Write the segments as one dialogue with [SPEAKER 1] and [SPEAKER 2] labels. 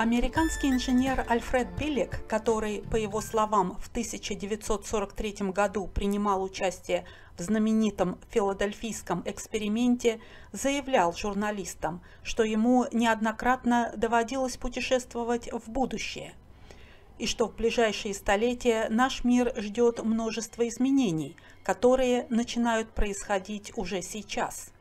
[SPEAKER 1] Американский инженер Альфред Биллик, который, по его словам, в 1943 году принимал участие в знаменитом филадельфийском эксперименте, заявлял журналистам, что ему неоднократно доводилось путешествовать в будущее, и что в ближайшие столетия наш мир ждет множество изменений, которые начинают происходить уже сейчас.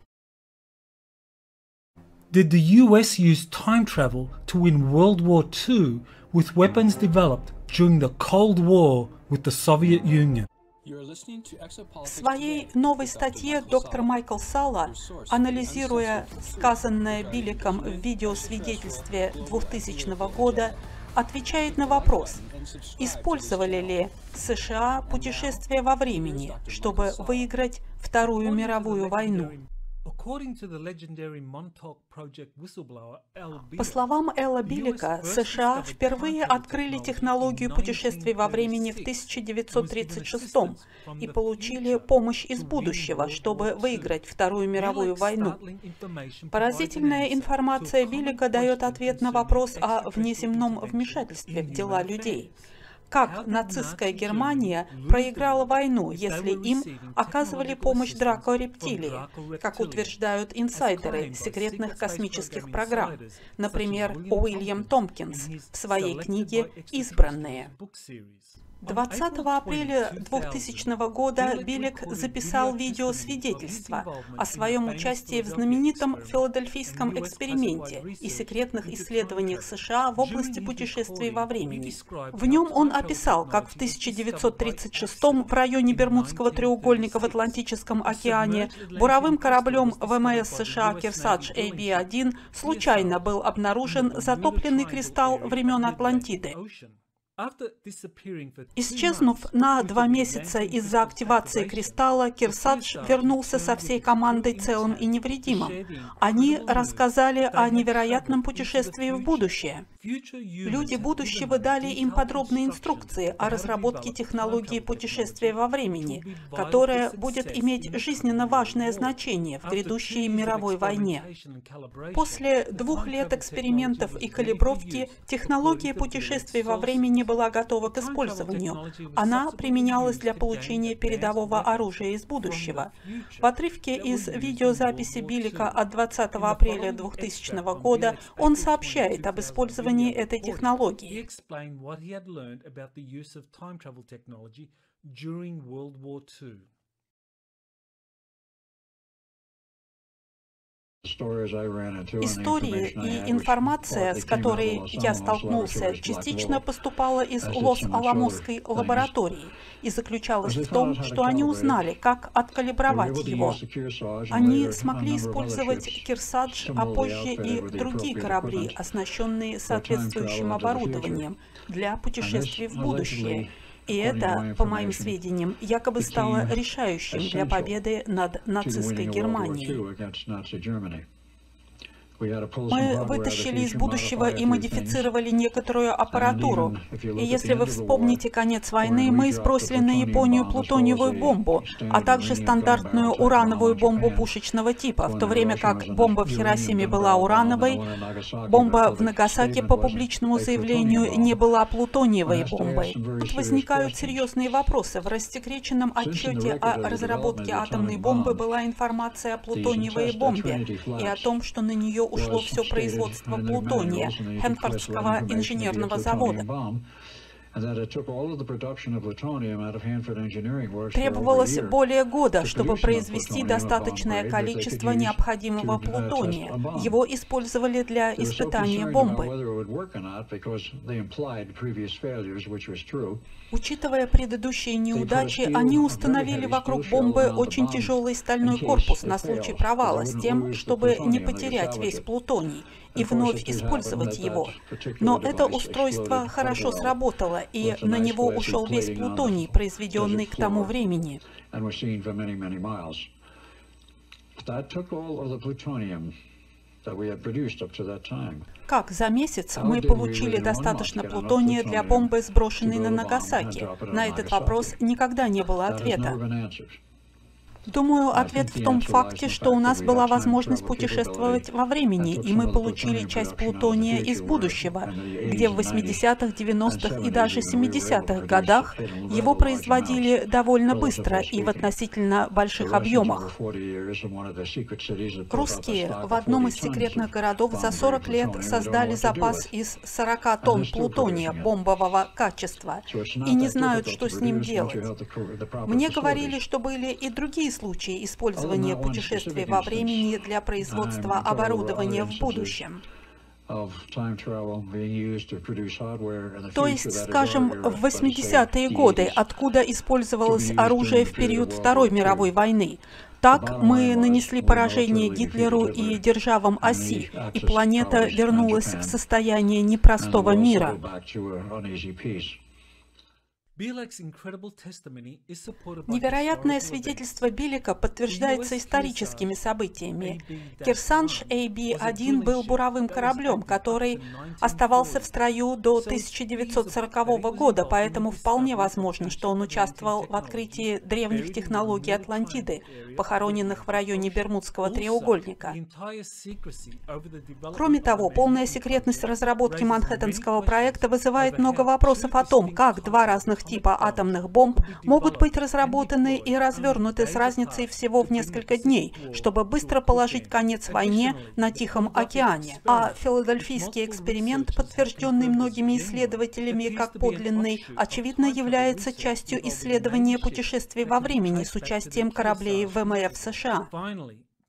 [SPEAKER 2] Did the US use time travel to win World War II with weapons developed during the Cold War with the Soviet Union?
[SPEAKER 1] В своей новой статье доктор Майкл Сала, анализируя сказанное Билликом в видеосвидетельстве 2000 года, отвечает на вопрос, использовали ли США путешествие во времени, чтобы выиграть Вторую мировую войну. По словам Элла Биллика, США впервые открыли технологию путешествий во времени в 1936 и получили помощь из будущего, чтобы выиграть Вторую мировую войну. Поразительная информация Биллика дает ответ на вопрос о внеземном вмешательстве в дела людей – как нацистская Германия проиграла войну, если им оказывали помощь дракорептилии, как утверждают инсайдеры секретных космических программ, например, Уильям Томпкинс в своей книге «Избранные». 20 апреля 2000 года Билек записал видеосвидетельство о своем участии в знаменитом филадельфийском эксперименте и секретных исследованиях США в области путешествий во времени. В нем он описал, как в 1936 в районе Бермудского треугольника в Атлантическом океане. буровым кораблем ВМС США «Керсадж AB-1» случайно был обнаружен затопленный кристалл времен Атлантиды. Исчезнув на два месяца из-за активации кристалла, Кирсадж вернулся со всей командой целым и невредимым. Они рассказали о невероятном путешествии в будущее. Люди будущего дали им подробные инструкции о разработке технологии путешествия во времени, которая будет иметь жизненно важное значение в грядущей мировой войне. После двух лет экспериментов и калибровки технология путешествия во времени была готова к использованию. Она применялась для получения передового оружия из будущего. В отрывке из видеозаписи Биллика от 20 апреля 2000 года он сообщает об использовании этой технологии. Истории и информация, с которой я столкнулся, частично поступала из Лос-Аламосской лаборатории и заключалась в том, что они узнали, как откалибровать его. Они смогли использовать Кирсадж, а позже и другие корабли, оснащенные соответствующим оборудованием для путешествий в будущее. И это, по моим сведениям, якобы стало решающим для победы над нацистской Германией. Мы вытащили из будущего и модифицировали некоторую аппаратуру. И если вы вспомните конец войны, мы сбросили на Японию плутониевую бомбу, а также стандартную урановую бомбу пушечного типа, в то время как бомба в Хиросиме была урановой, бомба в Нагасаки по публичному заявлению не была плутониевой бомбой. Тут возникают серьезные вопросы. В рассекреченном отчете о разработке атомной бомбы была информация о плутониевой бомбе и о том, что на нее ушло все производство плутония Хэнфордского инженерного завода. Требовалось более года, чтобы произвести достаточное количество необходимого плутония. Его использовали для испытания бомбы. Учитывая предыдущие неудачи, они установили вокруг бомбы очень тяжелый стальной корпус на случай провала, с тем, чтобы не потерять весь плутоний и вновь использовать его. Но это устройство хорошо сработало, и на него ушел весь плутоний, произведенный к тому времени. Как за месяц мы получили достаточно плутония для бомбы, сброшенной на Нагасаки? На этот вопрос никогда не было ответа. Думаю, ответ в том факте, что у нас была возможность путешествовать во времени, и мы получили часть плутония из будущего, где в 80-х, 90-х и даже 70-х годах его производили довольно быстро и в относительно больших объемах. Русские в одном из секретных городов за 40 лет создали запас из 40 тонн плутония бомбового качества. И не знают, что с ним делать. Мне говорили, что были и другие случаи использования путешествий во времени для производства оборудования в будущем. То есть, скажем, в 80-е годы, откуда использовалось оружие в период Второй мировой войны. Так мы нанесли поражение Гитлеру и державам оси, и планета вернулась в состояние непростого мира. Невероятное свидетельство Билика подтверждается историческими событиями. Кирсанш AB-1 был буровым кораблем, который оставался в строю до 1940 года, поэтому вполне возможно, что он участвовал в открытии древних технологий Атлантиды, похороненных в районе Бермудского треугольника. Кроме того, полная секретность разработки Манхэттенского проекта вызывает много вопросов о том, как два разных типа атомных бомб могут быть разработаны и развернуты с разницей всего в несколько дней, чтобы быстро положить конец войне на Тихом океане. А филадельфийский эксперимент, подтвержденный многими исследователями как подлинный, очевидно является частью исследования путешествий во времени с участием кораблей ВМФ США.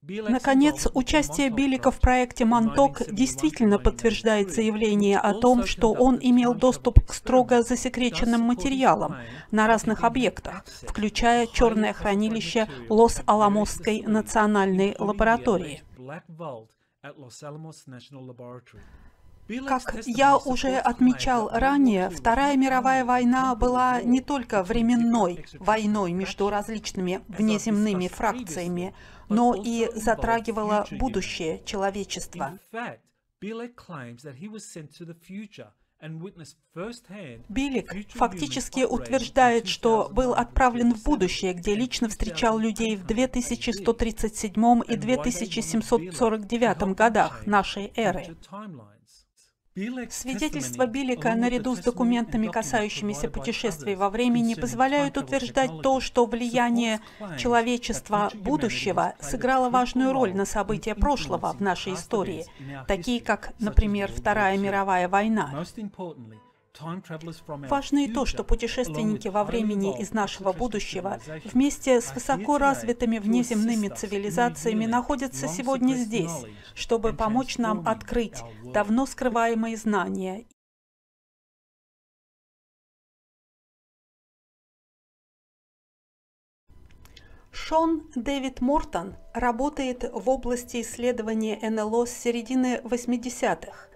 [SPEAKER 1] Наконец, участие Билика в проекте «Монток» действительно подтверждает заявление о том, что он имел доступ к строго засекреченным материалам на разных объектах, включая черное хранилище Лос-Аламосской национальной лаборатории. Как я уже отмечал ранее, Вторая мировая война была не только временной войной между различными внеземными фракциями, но и затрагивала будущее человечества. Билик фактически утверждает, что был отправлен в будущее, где лично встречал людей в 2137 и 2749 годах нашей эры. Свидетельства Билика наряду с документами, касающимися путешествий во времени, позволяют утверждать то, что влияние человечества будущего сыграло важную роль на события прошлого в нашей истории, такие как, например, Вторая мировая война. Важно и то, что путешественники во времени из нашего будущего вместе с высоко развитыми внеземными цивилизациями находятся сегодня здесь, чтобы помочь нам открыть давно скрываемые знания. Шон Дэвид Мортон работает в области исследования НЛО с середины 80-х.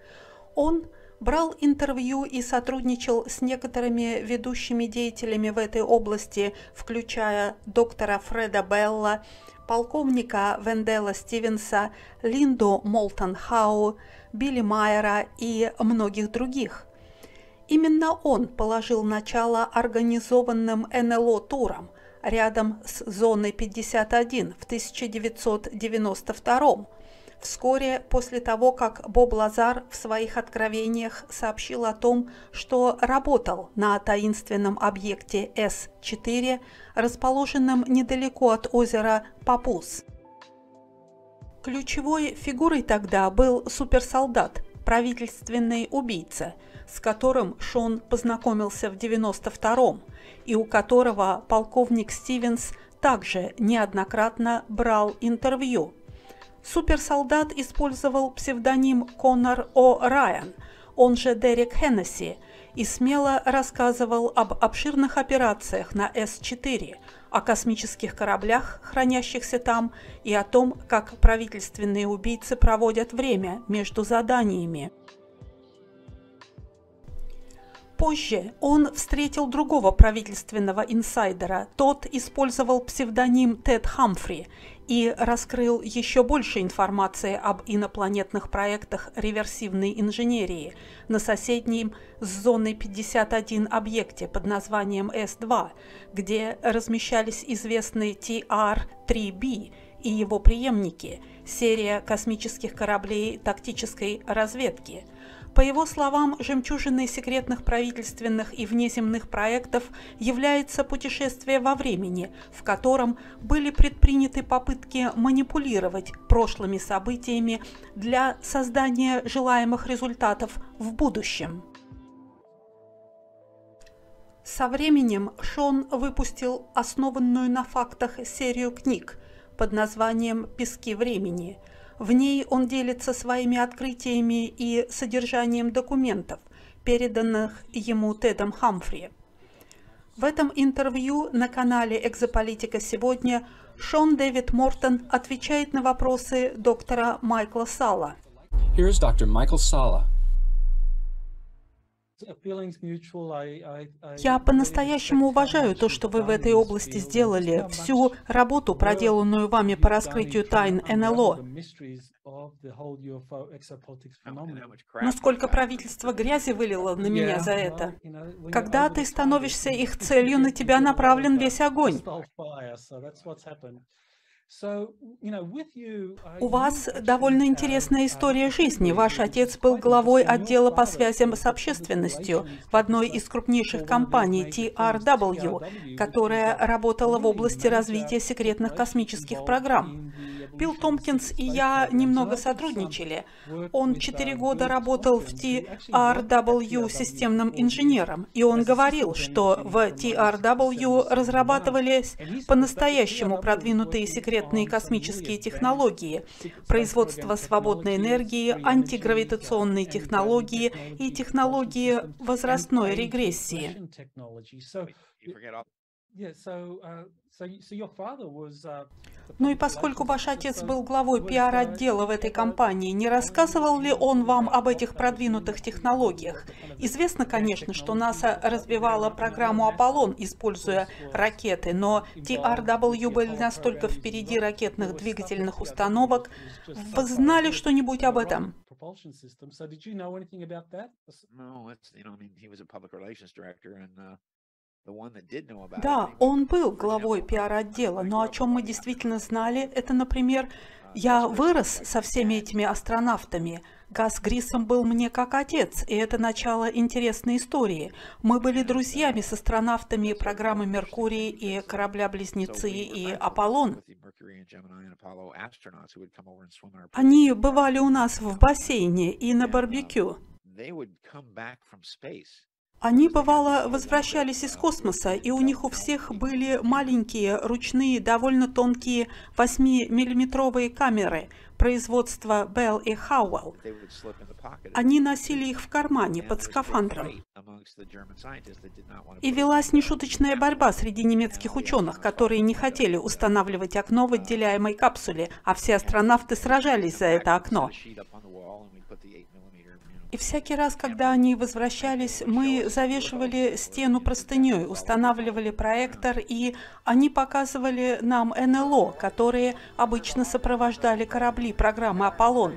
[SPEAKER 1] Он брал интервью и сотрудничал с некоторыми ведущими деятелями в этой области, включая доктора Фреда Белла, полковника Вендела Стивенса, Линду Молтон Хау, Билли Майера и многих других. Именно он положил начало организованным НЛО-турам рядом с зоной 51 в 1992 вскоре после того, как Боб Лазар в своих откровениях сообщил о том, что работал на таинственном объекте С-4, расположенном недалеко от озера Папус. Ключевой фигурой тогда был суперсолдат, правительственный убийца, с которым Шон познакомился в 92-м, и у которого полковник Стивенс также неоднократно брал интервью – суперсолдат использовал псевдоним Конор О. Райан, он же Дерек Хеннесси, и смело рассказывал об обширных операциях на С-4, о космических кораблях, хранящихся там, и о том, как правительственные убийцы проводят время между заданиями. Позже он встретил другого правительственного инсайдера. Тот использовал псевдоним Тед Хамфри и раскрыл еще больше информации об инопланетных проектах реверсивной инженерии на соседнем с зоной 51 объекте под названием С-2, где размещались известные TR-3B и его преемники, серия космических кораблей тактической разведки – по его словам, жемчужиной секретных правительственных и внеземных проектов является путешествие во времени, в котором были предприняты попытки манипулировать прошлыми событиями для создания желаемых результатов в будущем. Со временем Шон выпустил основанную на фактах серию книг под названием «Пески времени», в ней он делится своими открытиями и содержанием документов, переданных ему Тедом Хамфри. В этом интервью на канале «Экзополитика сегодня» Шон Дэвид Мортон отвечает на вопросы доктора Майкла Сала.
[SPEAKER 3] Here's Dr. Michael Sala.
[SPEAKER 1] Я по-настоящему уважаю то, что вы в этой области сделали, всю работу, проделанную вами по раскрытию тайн НЛО. Но сколько правительство грязи вылило на меня за это. Когда ты становишься их целью, на тебя направлен весь огонь. У вас довольно интересная история жизни. Ваш отец был главой отдела по связям с общественностью в одной из крупнейших компаний TRW, которая работала в области развития секретных космических программ. Билл Томпкинс и я немного сотрудничали. Он четыре года работал в TRW системным инженером, и он говорил, что в TRW разрабатывались по-настоящему продвинутые секретные космические технологии, производство свободной энергии, антигравитационные технологии и технологии возрастной регрессии. Ну и поскольку ваш отец был главой пиар-отдела в этой компании, не рассказывал ли он вам об этих продвинутых технологиях? Известно, конечно, что НАСА развивала программу «Аполлон», используя ракеты, но TRW были настолько впереди ракетных двигательных установок. Вы знали что-нибудь об этом? Да, он был главой пиар-отдела, но о чем мы действительно знали, это, например, я вырос со всеми этими астронавтами. Газ Грисом был мне как отец, и это начало интересной истории. Мы были друзьями с астронавтами программы «Меркурий» и корабля-близнецы и «Аполлон». Они бывали у нас в бассейне и на барбекю. Они, бывало, возвращались из космоса, и у них у всех были маленькие, ручные, довольно тонкие 8-миллиметровые камеры производства Bell и Howell. Они носили их в кармане под скафандром. И велась нешуточная борьба среди немецких ученых, которые не хотели устанавливать окно в отделяемой капсуле, а все астронавты сражались за это окно. И всякий раз, когда они возвращались, мы завешивали стену простыней, устанавливали проектор, и они показывали нам НЛО, которые обычно сопровождали корабли программы «Аполлон».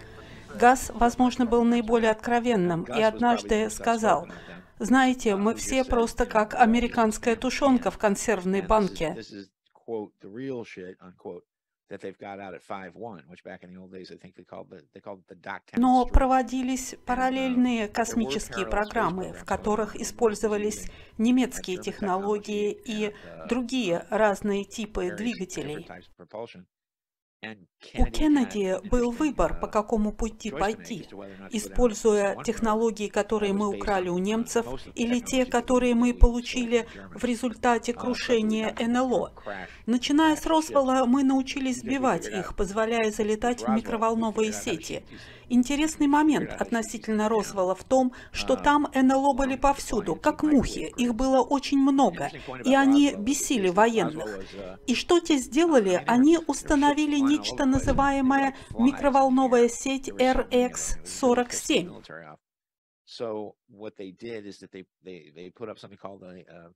[SPEAKER 1] Газ, возможно, был наиболее откровенным, и однажды сказал, «Знаете, мы все просто как американская тушенка в консервной банке». Но проводились параллельные космические программы, в которых использовались немецкие технологии и другие разные типы двигателей. У Кеннеди был выбор, по какому пути пойти, используя технологии, которые мы украли у немцев, или те, которые мы получили в результате крушения НЛО. Начиная с Росвелла, мы научились сбивать их, позволяя залетать в микроволновые сети. Интересный момент относительно Росвелла в том, что там НЛО были повсюду, как мухи, их было очень много, и они бесили военных. И что те сделали? Они установили нечто называемое микроволновая сеть RX-47.
[SPEAKER 4] So what they did is that they they they put up something called a uh,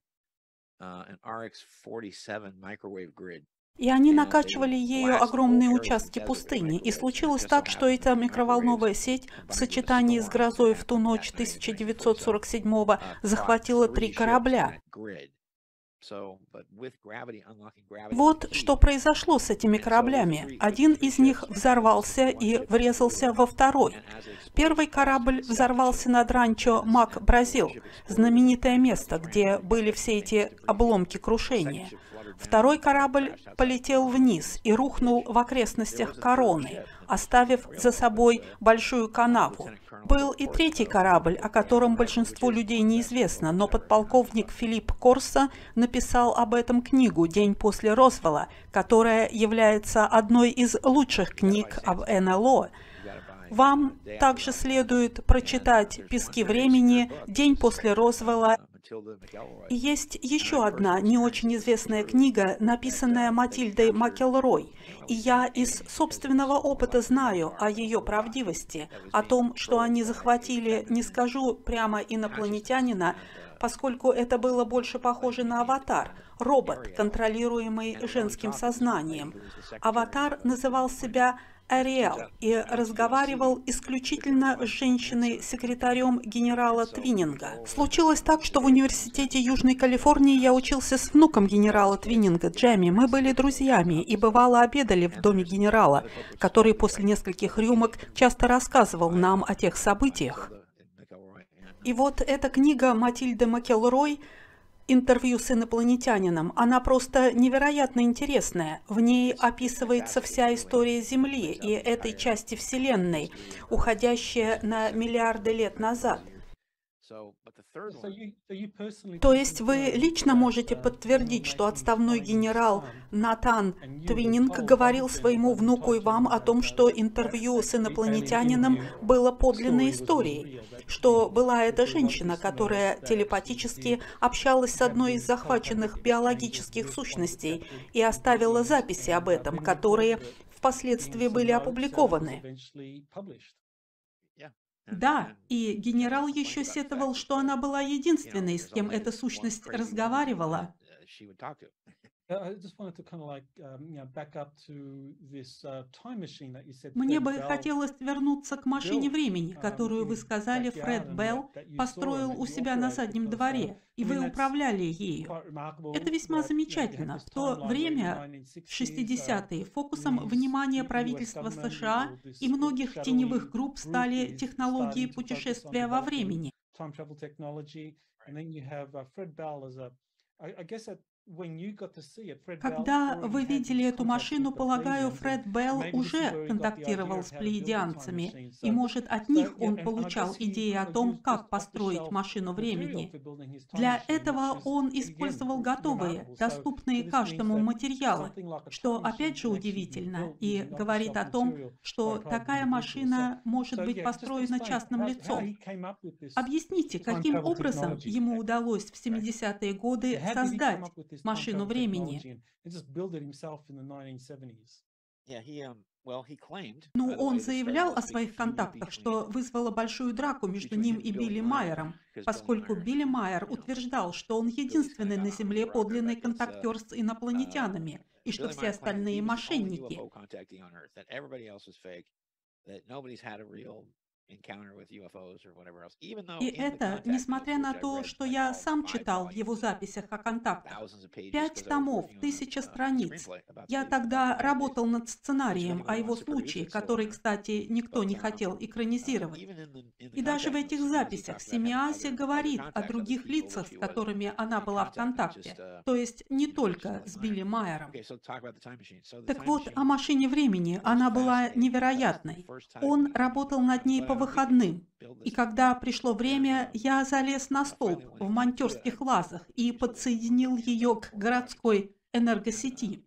[SPEAKER 1] И они накачивали ею огромные участки пустыни. И случилось так, что эта микроволновая сеть в сочетании с грозой в ту ночь 1947 захватила три корабля. Вот что произошло с этими кораблями. Один из них взорвался и врезался во второй. Первый корабль взорвался над ранчо Мак Бразил, знаменитое место, где были все эти обломки крушения. Второй корабль полетел вниз и рухнул в окрестностях Короны, оставив за собой большую канаву. Был и третий корабль, о котором большинству людей неизвестно, но подполковник Филипп Корса написал об этом книгу «День после Розвелла», которая является одной из лучших книг об НЛО. Вам также следует прочитать «Пески времени», «День после Розвелла» есть еще одна не очень известная книга, написанная Матильдой Макелрой. И я из собственного опыта знаю о ее правдивости, о том, что они захватили, не скажу прямо инопланетянина, поскольку это было больше похоже на аватар, робот, контролируемый женским сознанием. Аватар называл себя Ариэл и разговаривал исключительно с женщиной-секретарем генерала Твиннинга. Случилось так, что в университете Южной Калифорнии я учился с внуком генерала Твиннинга, Джемми. Мы были друзьями и бывало обедали в доме генерала, который после нескольких рюмок часто рассказывал нам о тех событиях. И вот эта книга Матильды Макелрой интервью с инопланетянином. Она просто невероятно интересная. В ней описывается вся история Земли и этой части Вселенной, уходящая на миллиарды лет назад. То есть вы лично можете подтвердить, что отставной генерал Натан Твининг говорил своему внуку и вам о том, что интервью с инопланетянином было подлинной историей, что была эта женщина, которая телепатически общалась с одной из захваченных биологических сущностей и оставила записи об этом, которые впоследствии были опубликованы. Да, и генерал еще сетовал, что она была единственной, с кем эта сущность разговаривала. Мне бы хотелось вернуться к машине времени, um, которую вы сказали, Фред Белл построил у себя на заднем дворе, и вы управляли ею. Это весьма замечательно. В то время, в 60-е, фокусом внимания правительства США и многих теневых групп стали технологии путешествия во времени. Когда вы видели эту машину, полагаю, Фред Белл уже контактировал с плеядианцами, и, может, от них он получал идеи о том, как построить машину времени. Для этого он использовал готовые, доступные каждому материалы, что, опять же, удивительно, и говорит о том, что такая машина может быть построена частным лицом. Объясните, каким образом ему удалось в 70-е годы создать машину времени. Ну, он заявлял о своих контактах, что вызвало большую драку между ним и Билли Майером, поскольку Билли Майер утверждал, что он единственный на Земле подлинный контактер с инопланетянами, и что все остальные мошенники. И это, несмотря на то, что я сам читал в его записях о контактах. Пять томов, тысяча страниц. Я тогда работал над сценарием о его случае, который, кстати, никто не хотел экранизировать. И даже в этих записях Семиаси говорит о других лицах, с которыми она была в контакте.
[SPEAKER 4] Uh,
[SPEAKER 1] то есть не только с Билли Майером. Так вот, о машине времени она была невероятной. Он работал над ней по выходным. И когда пришло время, я залез на столб в монтерских лазах и подсоединил ее к городской энергосети.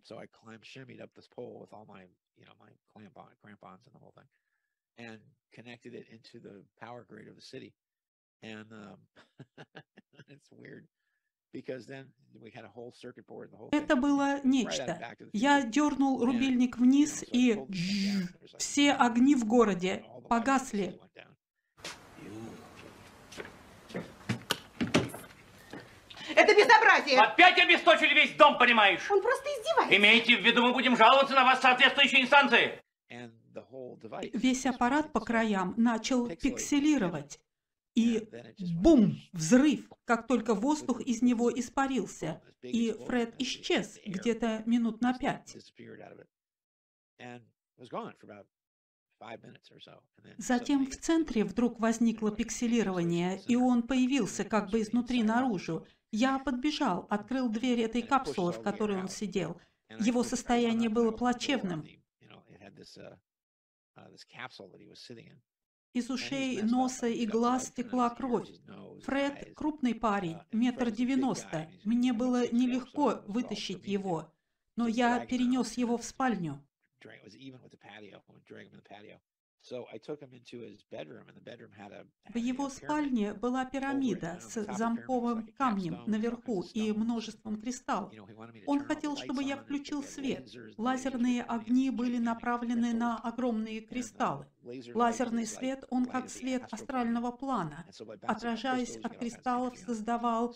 [SPEAKER 1] Это было нечто. Я дернул рубильник вниз, и все огни в городе погасли.
[SPEAKER 5] Это безобразие!
[SPEAKER 6] Опять обесточили весь дом, понимаешь?
[SPEAKER 5] Он просто издевается.
[SPEAKER 6] Имейте в виду, мы будем жаловаться на вас в соответствующей инстанции.
[SPEAKER 1] Весь аппарат по краям начал пикселировать. И бум, взрыв, как только воздух из него испарился. И Фред исчез где-то минут на пять. Затем в центре вдруг возникло пикселирование, и он появился как бы изнутри наружу. Я подбежал, открыл дверь этой капсулы, в которой он сидел. Его состояние было плачевным.
[SPEAKER 4] Uh, uh.
[SPEAKER 1] Из ушей, носа и глаз текла кровь. Фред крупный парень,
[SPEAKER 4] Uh,
[SPEAKER 1] метр девяносто. Мне было нелегко вытащить его, но я перенес его в спальню. В его
[SPEAKER 4] uh,
[SPEAKER 1] спальне была пирамида с замковым камнем наверху и множеством кристаллов. Он хотел, чтобы я включил свет. Лазерные огни были направлены на огромные
[SPEAKER 4] uh,
[SPEAKER 1] кристаллы. Лазерный свет, он как свет астрального плана. Отражаясь от кристаллов, создавал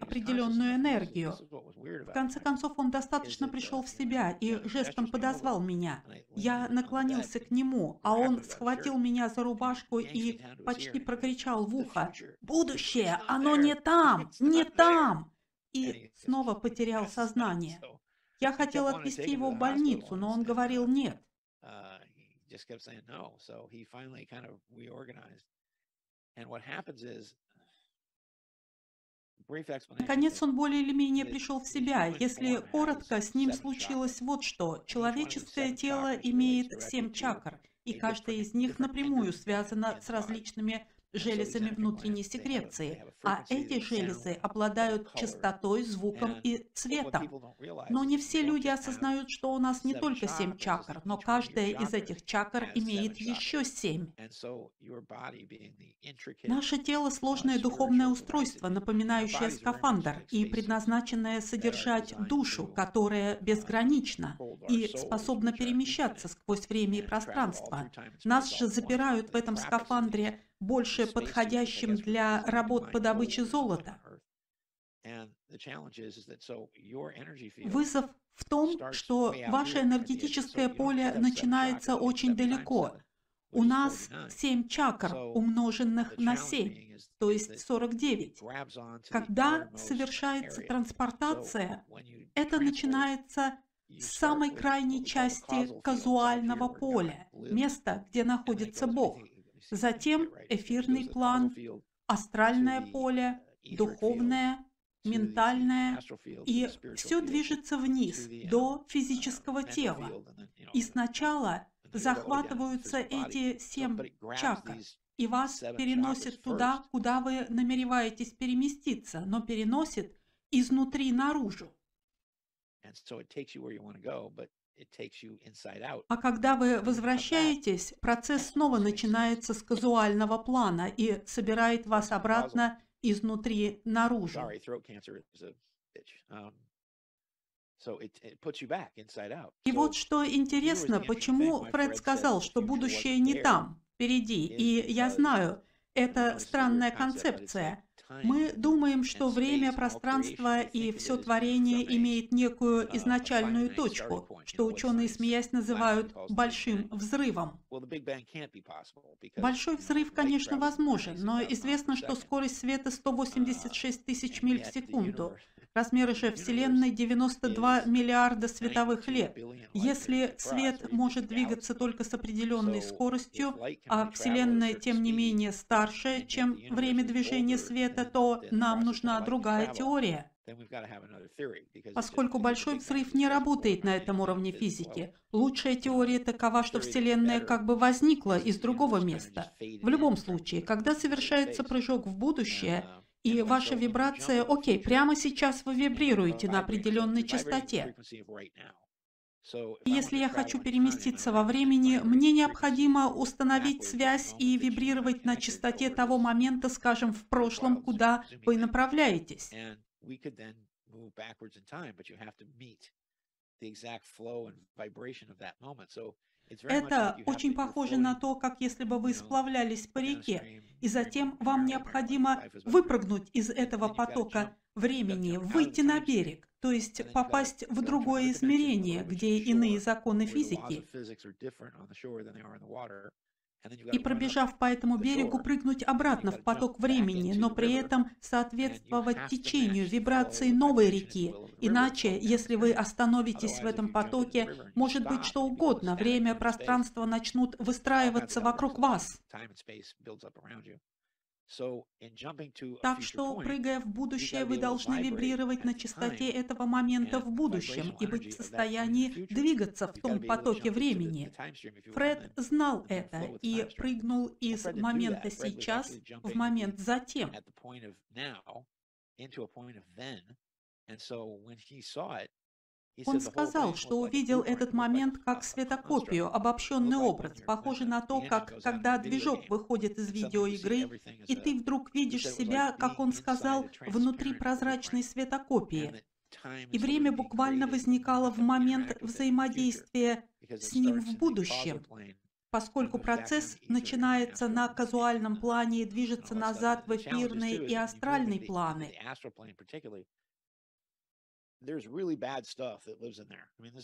[SPEAKER 1] определенную энергию. В конце концов, он достаточно пришел в себя и жестом подозвал меня. Я наклонился к нему, а он схватил меня за рубашку и почти прокричал в ухо «Будущее! Оно не там! Не там!» и снова потерял сознание. Я хотел отвезти его в больницу, но он говорил «нет».
[SPEAKER 4] Just kept saying no. So he finally kind of reorganized. And what happens is.
[SPEAKER 1] Наконец он более или менее пришел в себя. Если коротко, с ним случилось вот что. Человеческое тело имеет семь чакр, и каждая из них напрямую связана с различными железами внутренней секреции, а эти железы обладают частотой, звуком и цветом. Но не все люди осознают, что у нас не только семь чакр, но каждая из этих чакр имеет еще семь. Наше тело – сложное духовное устройство, напоминающее скафандр и предназначенное содержать душу, которая безгранична и способна перемещаться сквозь время и пространство. Нас же запирают в этом скафандре больше подходящим для работ по добыче золота. Вызов в том, что ваше энергетическое поле начинается очень далеко. У нас 7 чакр, умноженных на 7, то есть 49. Когда совершается транспортация, это начинается с самой крайней части казуального поля, места, где находится Бог. Затем эфирный план, астральное поле, духовное, ментальное, и все движется вниз до физического тела. И сначала захватываются эти семь чакр, и вас переносит туда, куда вы намереваетесь переместиться, но переносит изнутри наружу. А когда вы возвращаетесь, процесс снова начинается с казуального плана и собирает вас обратно изнутри наружу. И вот что интересно, почему Фред сказал, что будущее не там, впереди. И я знаю, это странная концепция. Мы думаем, что время, пространство и все творение имеет некую изначальную точку, что ученые, смеясь, называют большим взрывом. Большой взрыв, конечно, возможен, но известно, что скорость света 186 тысяч миль в секунду. Размеры же Вселенной 92 миллиарда световых лет. Если свет может двигаться только с определенной скоростью, а Вселенная, тем не менее, старше, чем время движения света, то нам нужна другая теория. Поскольку большой взрыв не работает на этом уровне физики, лучшая теория такова, что Вселенная как бы возникла из другого места. В любом случае, когда совершается прыжок в будущее, и ваша вибрация, окей, прямо сейчас вы вибрируете на определенной частоте. Если я хочу переместиться во времени, мне необходимо установить связь и вибрировать на частоте того момента, скажем, в прошлом, куда вы направляетесь. Это очень похоже на то, как если бы вы сплавлялись по реке, и затем вам необходимо выпрыгнуть из этого потока времени, выйти на берег, то есть попасть в другое измерение, где иные законы физики, и пробежав по этому берегу, прыгнуть обратно в поток времени, но при этом соответствовать течению, вибрации новой реки. Иначе, если вы остановитесь в этом потоке, может быть что угодно, время, пространство начнут выстраиваться вокруг вас. Так что, прыгая в будущее, вы должны вибрировать на частоте этого момента в будущем и быть в состоянии двигаться в том потоке времени. Фред знал это и прыгнул из момента сейчас в момент затем. Он сказал, что увидел этот момент как светокопию, обобщенный образ, похожий на то, как когда движок выходит из видеоигры, и ты вдруг видишь себя, как он сказал, внутри прозрачной светокопии. И время буквально возникало в момент взаимодействия с ним в будущем, поскольку процесс начинается на казуальном плане и движется назад в эфирные и астральные планы.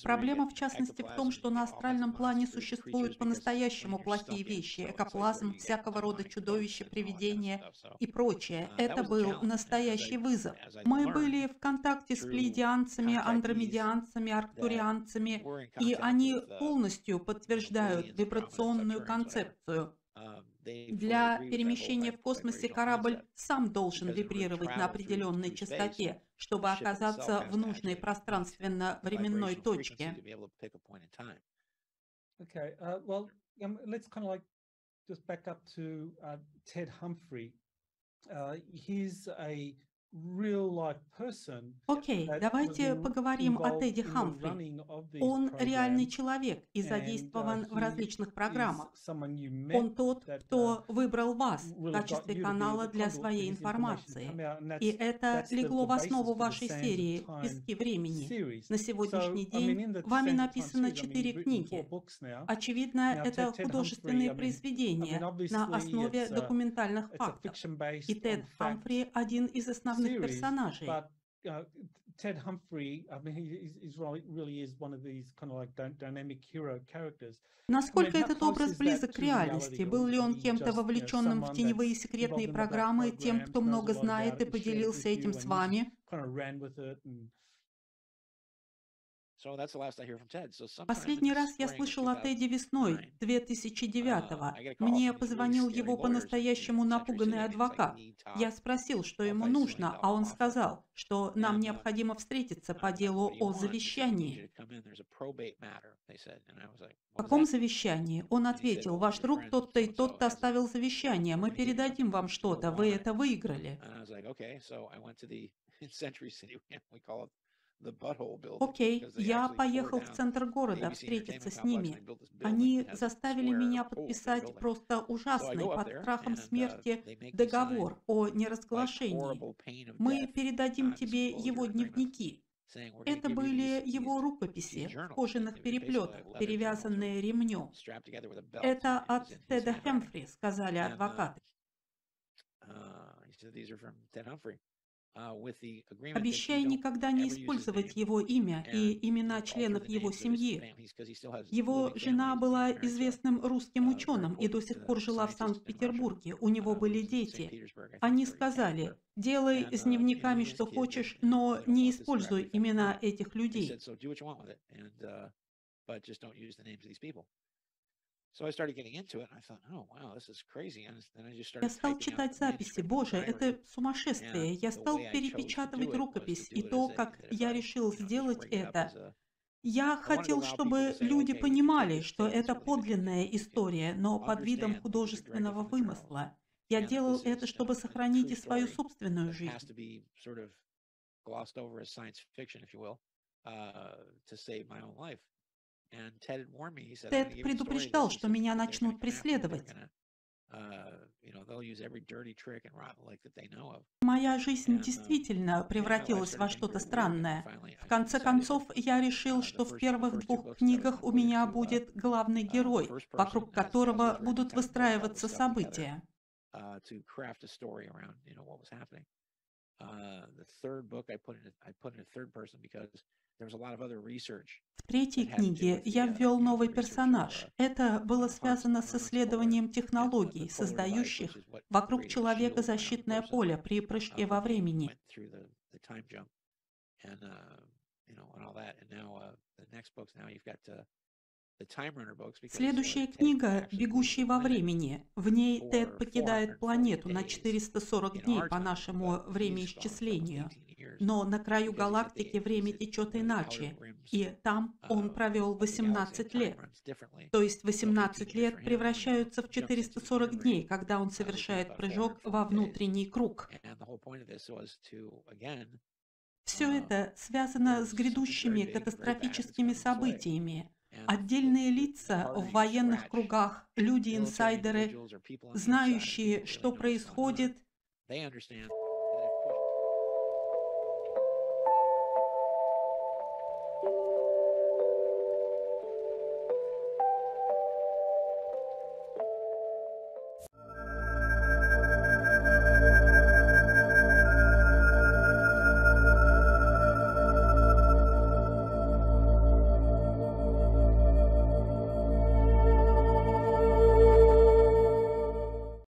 [SPEAKER 1] Проблема, в частности, в том, что на астральном плане существуют по-настоящему плохие вещи, экоплазм, всякого рода чудовища, привидения и прочее. Это был настоящий вызов. Мы были в контакте с плеядианцами, андромедианцами, арктурианцами, и они полностью подтверждают вибрационную концепцию. Для перемещения в космосе корабль сам должен вибрировать на определенной частоте, чтобы оказаться в нужной пространственно-временной точке.
[SPEAKER 2] Okay, uh, well, um, let's kind of like just back up to uh, Ted Humphrey. Uh, he's a
[SPEAKER 1] Окей, okay, давайте поговорим о Тедди Хамфри. Он реальный человек и задействован в различных программах. Он тот, кто выбрал вас в качестве канала для своей информации. И это легло в основу вашей серии «Пески времени». На сегодняшний день вами написано четыре книги. Очевидно, это художественные произведения на основе документальных фактов. И Тед Хамфри – один из основных главных персонажей.
[SPEAKER 2] Ted Humphrey, I mean, he he's really, really is one of these kind of like dynamic hero characters.
[SPEAKER 1] Насколько этот образ близок к реальности? Был ли он кем-то вовлеченным в теневые секретные программы, тем, кто много знает и поделился этим с вами?
[SPEAKER 2] Последний раз я слышал о Теди весной 2009-го.
[SPEAKER 1] Uh, Мне позвонил его по-настоящему напуганный адвокат. Я спросил, что ему нужно, а он сказал, что нам uh, необходимо встретиться по делу о завещании. В каком завещании? Он ответил, ваш друг тот-то и тот-то оставил завещание, мы передадим вам что-то, вы это выиграли. Окей, я поехал в центр города встретиться с ними. Они заставили меня подписать просто ужасный под страхом смерти договор о неразглашении. Мы передадим тебе его дневники. Это были его рукописи в кожаных переплетах, перевязанные ремнем. Это от Теда Хэмфри, сказали адвокаты.
[SPEAKER 2] А, обещая никогда не использовать его имя и имена членов его семьи.
[SPEAKER 1] Его жена была известным русским
[SPEAKER 2] uh,
[SPEAKER 1] ученым и до сих пор жила в Санкт-Петербурге. У него uh, были дети. Они сказали, делай с uh, дневниками что хочешь, но не используй имена этих людей.
[SPEAKER 2] Я стал читать записи. Боже, это сумасшествие. Я стал перепечатывать рукопись. И то, как я решил сделать это,
[SPEAKER 1] я хотел, чтобы люди понимали, что это подлинная история, но под видом художественного вымысла. Я делал это, чтобы сохранить и свою собственную жизнь. Тед предупреждал, что меня начнут преследовать.
[SPEAKER 4] uh.
[SPEAKER 1] Моя жизнь действительно превратилась во что-то странное. В конце концов, я решил, что в первых двух книгах у меня будет главный герой, вокруг которого будут выстраиваться события.
[SPEAKER 4] Uh. Uh,
[SPEAKER 1] В третьей книге я ввел новый персонаж. Это было связано с исследованием технологий, создающих вокруг человека защитное поле при прыжке во времени. Следующая книга «Бегущий во времени». В ней Тед покидает планету на 440 дней по нашему времяисчислению. Но на краю галактики время течет иначе, и там он провел 18 лет. То есть 18 лет превращаются в 440 дней, когда он совершает прыжок во внутренний круг. Все это связано с грядущими катастрофическими событиями, Отдельные лица в военных кругах, люди-инсайдеры, знающие, что происходит,